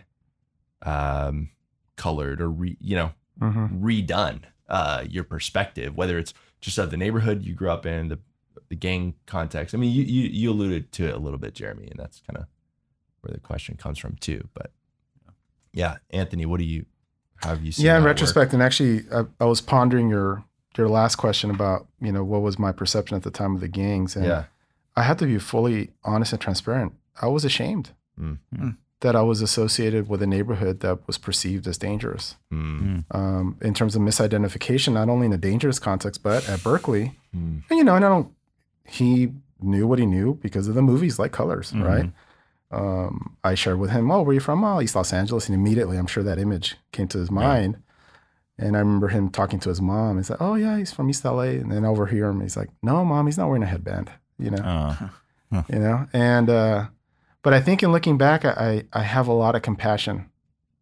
um, colored or re, you know Mhm. redone uh, your perspective, whether it's just of the neighborhood you grew up in, the the gang context. I mean, you you, you alluded to it a little bit, Jeremy, and that's kind of where the question comes from too. But yeah, Anthony, what do you have you seen? Yeah, in that work? retrospect, and actually, I, I was pondering your your last question about you know what was my perception at the time of the gangs, and yeah, I had to be fully honest and transparent. I was ashamed. Mm. Mm. that I was associated with a neighborhood that was perceived as dangerous. Mm. Um, in terms of misidentification, not only in a dangerous context, but at Berkeley, Mm. and you know, and I don't. He knew what he knew because of the movies like Colors, Mhm. right? Um, I shared with him, "Oh, where are you from? Oh, East Los Angeles." And immediately, I'm sure that image came to his mind. And I remember him talking to his mom. He's like, "Oh yeah, he's from East LA." And then over here, he's like, "No, mom, he's not wearing a headband." You know, Uh, you know. And uh, but I think in looking back, I I have a lot of compassion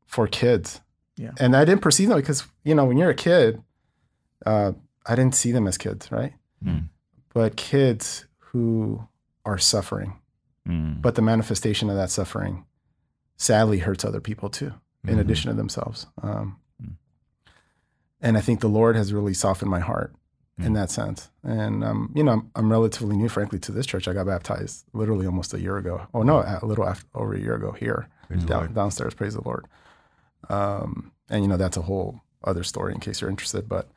for kids. Yeah. And I didn't perceive them because you know when you're a kid, uh, I didn't see them as kids, right? Mm. But kids who are suffering, mm, but the manifestation of that suffering sadly hurts other people too, in Mhm. addition to themselves. Um, Mm. And I think the Lord has really softened my heart in Mm. that sense. And um, you know, I'm, I'm relatively new, frankly, to this church. I got baptized literally almost a year ago. Oh no, a little after, over a year ago here down, downstairs. Praise the Lord. Um, and you know, that's a whole other story in case you're interested. But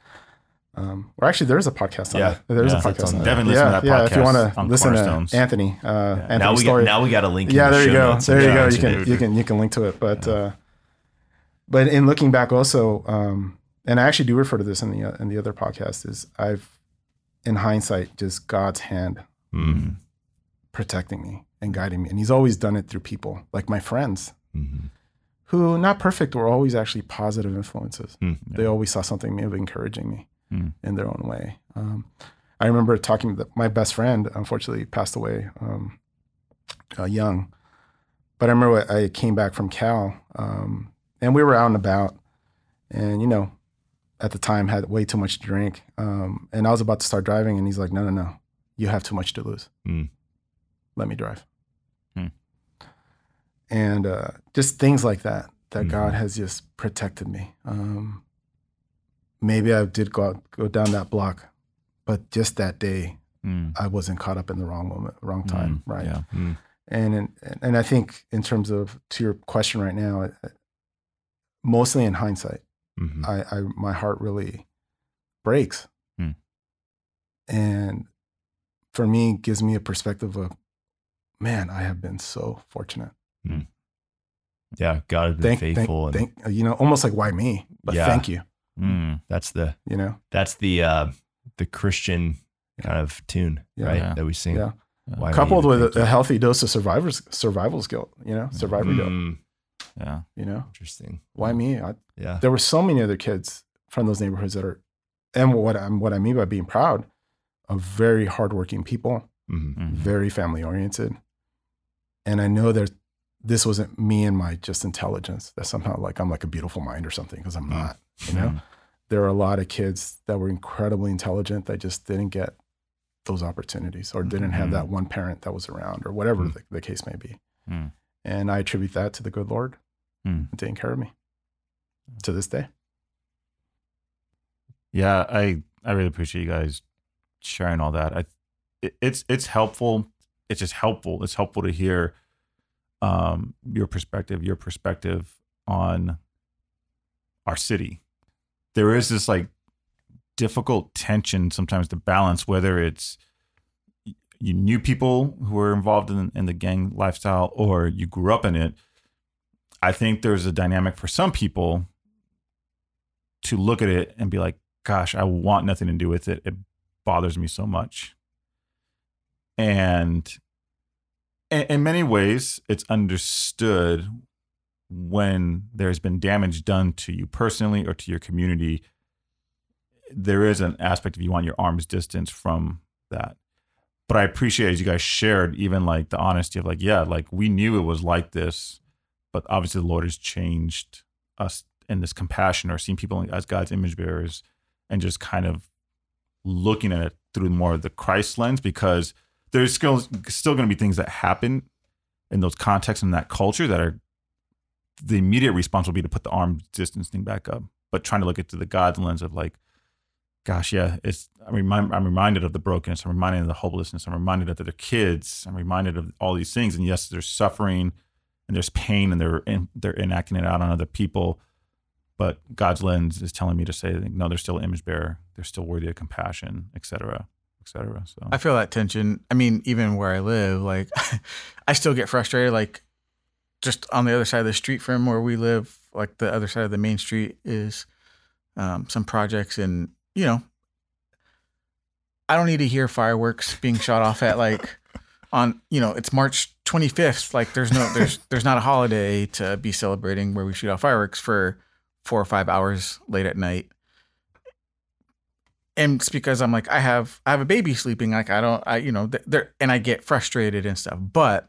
um, or actually, there is a podcast on Yeah. that. There is Yeah, a podcast on on that. Devin, listen to yeah, that yeah. If you want to listen to Anthony, uh, Anthony's Now we story. got now we got a link. in yeah, the there you go. notes. There you go. You can you can you can link to it. But uh, but in looking back, also, um, and I actually do refer to this in the uh, in the other podcast, is I've in hindsight just God's hand Mm. protecting me and guiding me, and He's always done it through people like my friends Mhm. who, not perfect, were always actually positive influences. Mm. They always saw something of encouraging me Mm. in their own way. Um, I remember talking to my best friend, unfortunately passed away um, uh, young. But I remember I came back from Cal um, and we were out and about. And, you know, at the time had way too much to drink. Um, and I was about to start driving. And he's like, no, no, no. You have too much to lose. Mm. Let me drive. Hmm. And uh, just things like that, that. God has just protected me. Um, maybe I did go out, go down that block, but just that day, Mm. I wasn't caught up in the wrong moment, wrong time, Mm. right? Yeah. Mm. And in, and I think in terms of to your question right now, uh, mostly in hindsight, Mhm. I, I my heart really breaks, Hmm. and for me, gives me a perspective of, man, I have been so fortunate. Yeah, God has been Thank, faithful, thank, and thank, you know, almost like why me? But Yeah. thank you, Mm. that's the you know, that's the uh, the Christian kind of tune, Yeah. right? Yeah. That we sing. Yeah. Why coupled with a, a healthy dose of survivor's survival's guilt, you know, survivor guilt, Mm, Yeah. you know, interesting. why me? I, Yeah. there were so many other kids from those neighborhoods that are, and what I'm what I mean by being proud of very hardworking people, Mhm. Mhm. very family oriented, and I know that this wasn't me and my just intelligence that somehow like I'm like a beautiful mind or something because I'm Mm. not. You know, Mhm. there are a lot of kids that were incredibly intelligent that just didn't get those opportunities or didn't have Mhm. that one parent that was around or whatever Mm. the, the case may be. Mm. And I attribute that to the good Lord Mm. taking care of me to this day. Yeah, I I really appreciate you guys sharing all that. I it, it's it's helpful. It's just helpful. It's helpful to hear um your perspective, your perspective on our city. There is this like difficult tension sometimes to balance whether it's you knew people who were involved in, in the gang lifestyle or you grew up in it. I think there's a dynamic for some people to look at it and be like, gosh, I want nothing to do with it. It bothers me so much. And in, many ways, it's understood when there's been damage done to you personally or to your community. There is an aspect of you want your arm's distance from that. But I appreciate as you guys shared, even like the honesty of like, yeah, like we knew it was like this, but obviously the Lord has changed us in this compassion or seeing people as God's image bearers and just kind of looking at it through more of the Christ lens because there's still still going to be things that happen in those contexts and that culture that are the immediate response will be to put the arm distance thing back up, but trying to look at the God's lens of like, gosh, yeah, it's I'm, remind, I'm reminded of the brokenness, I'm reminded of the hopelessness, I'm reminded of their kids, I'm reminded of all these things, and yes, there's suffering and there's pain, and they're in, they're enacting it out on other people, but God's lens is telling me to say, no, they're still image bearer, they're still worthy of compassion, et cetera, et cetera. So I feel that tension. I mean, even where I live, like I still get frustrated. Like just on the other side of the street from where we live, like the other side of the main street, is um, some projects, and you know, I don't need to hear fireworks being shot off at like on you know it's March 25th. Like there's no there's there's not a holiday to be celebrating where we shoot off fireworks for four or five hours late at night. And it's because I'm like I have I have a baby sleeping. Like I don't I you know there and I get frustrated and stuff. But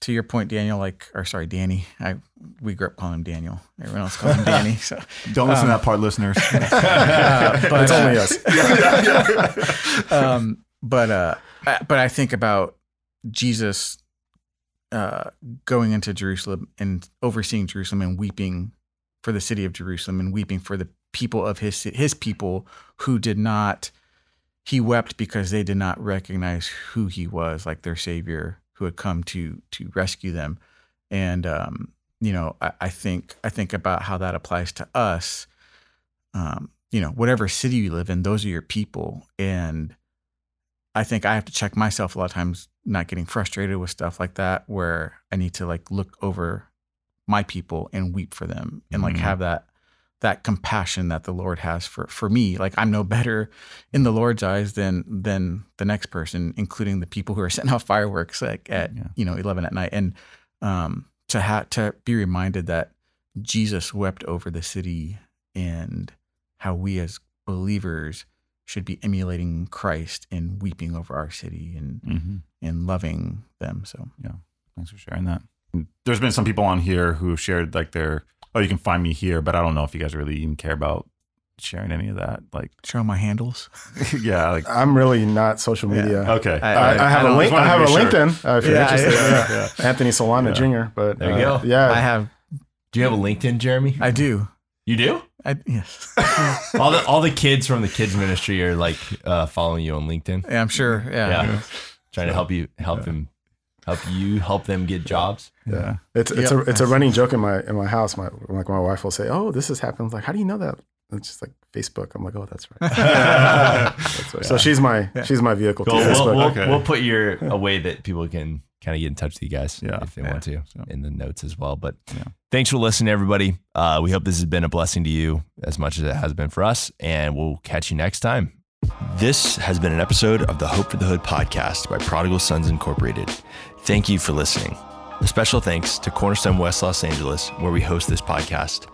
to your point, Daniel, like or sorry, Danny. I we grew up calling him Daniel. Everyone else calls him Danny. So Don't listen to that part, listeners. uh, but It's only us. um, but uh, I- but I think about Jesus uh, going into Jerusalem and overseeing Jerusalem and weeping for the city of Jerusalem and weeping for the people of his his people who did not. He wept because they did not recognize who he was, like their savior who had come to to rescue them. And um, you know, I, I think I think about how that applies to us. Um, you know, whatever city you live in, those are your people. And I think I have to check myself a lot of times, not getting frustrated with stuff like that, where I need to like look over my people and weep for them and like Mhm. have that that compassion that the Lord has for for me. Like I'm no better in the Lord's eyes than than the next person, including the people who are setting off fireworks like at Yeah. you know eleven at night. And um, to have to be reminded that Jesus wept over the city and how we as believers should be emulating Christ in weeping over our city and hmm and loving them. So yeah, Thanks for sharing that. There's been some people on here who have shared like their, oh, you can find me here, but I don't know if you guys really even care about sharing any of that. Like, show my handles. yeah, like, I'm really not social Yeah. media. okay. I, I have I a link. I have a wanted to be sure. LinkedIn. Uh, if you're interested. yeah, Yeah, yeah. Anthony Solana Yeah. Jr. But There you uh, go. Yeah, I have Do you have a LinkedIn, Jeremy? I do. You do? I yes. all the all the kids from the kids ministry are like uh, following you on LinkedIn, Yeah, I'm sure. Yeah. Yeah. trying to help you help them help you help them get jobs. yeah. It's it's Yep. a it's a running joke in my in my house. My like my wife will say, "Oh, this has happened." I'm like, how do you know that? It's just like Facebook. I'm like, oh, that's right. That's right. So she's my Yeah. she's my vehicle Cool. Facebook. We'll, we'll, Okay. we'll put your a way that people can kind of get in touch with you guys Yeah. if they Yeah. want to So- in the notes as well. But Yeah. thanks for listening, everybody. Uh, we hope this has been a blessing to you as much as it has been for us, and we'll catch you next time. This has been an episode of the Hope for the Hood podcast by Prodigal Sons Incorporated. Thank you for listening. A special thanks to Cornerstone West Los Angeles, where we host this podcast,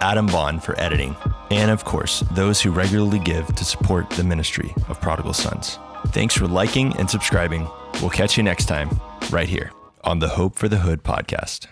Adam Bond for editing, and of course, those who regularly give to support the ministry of Prodigal Sons. Thanks for liking and subscribing. We'll catch you next time, right here on the Hope for the Hood podcast.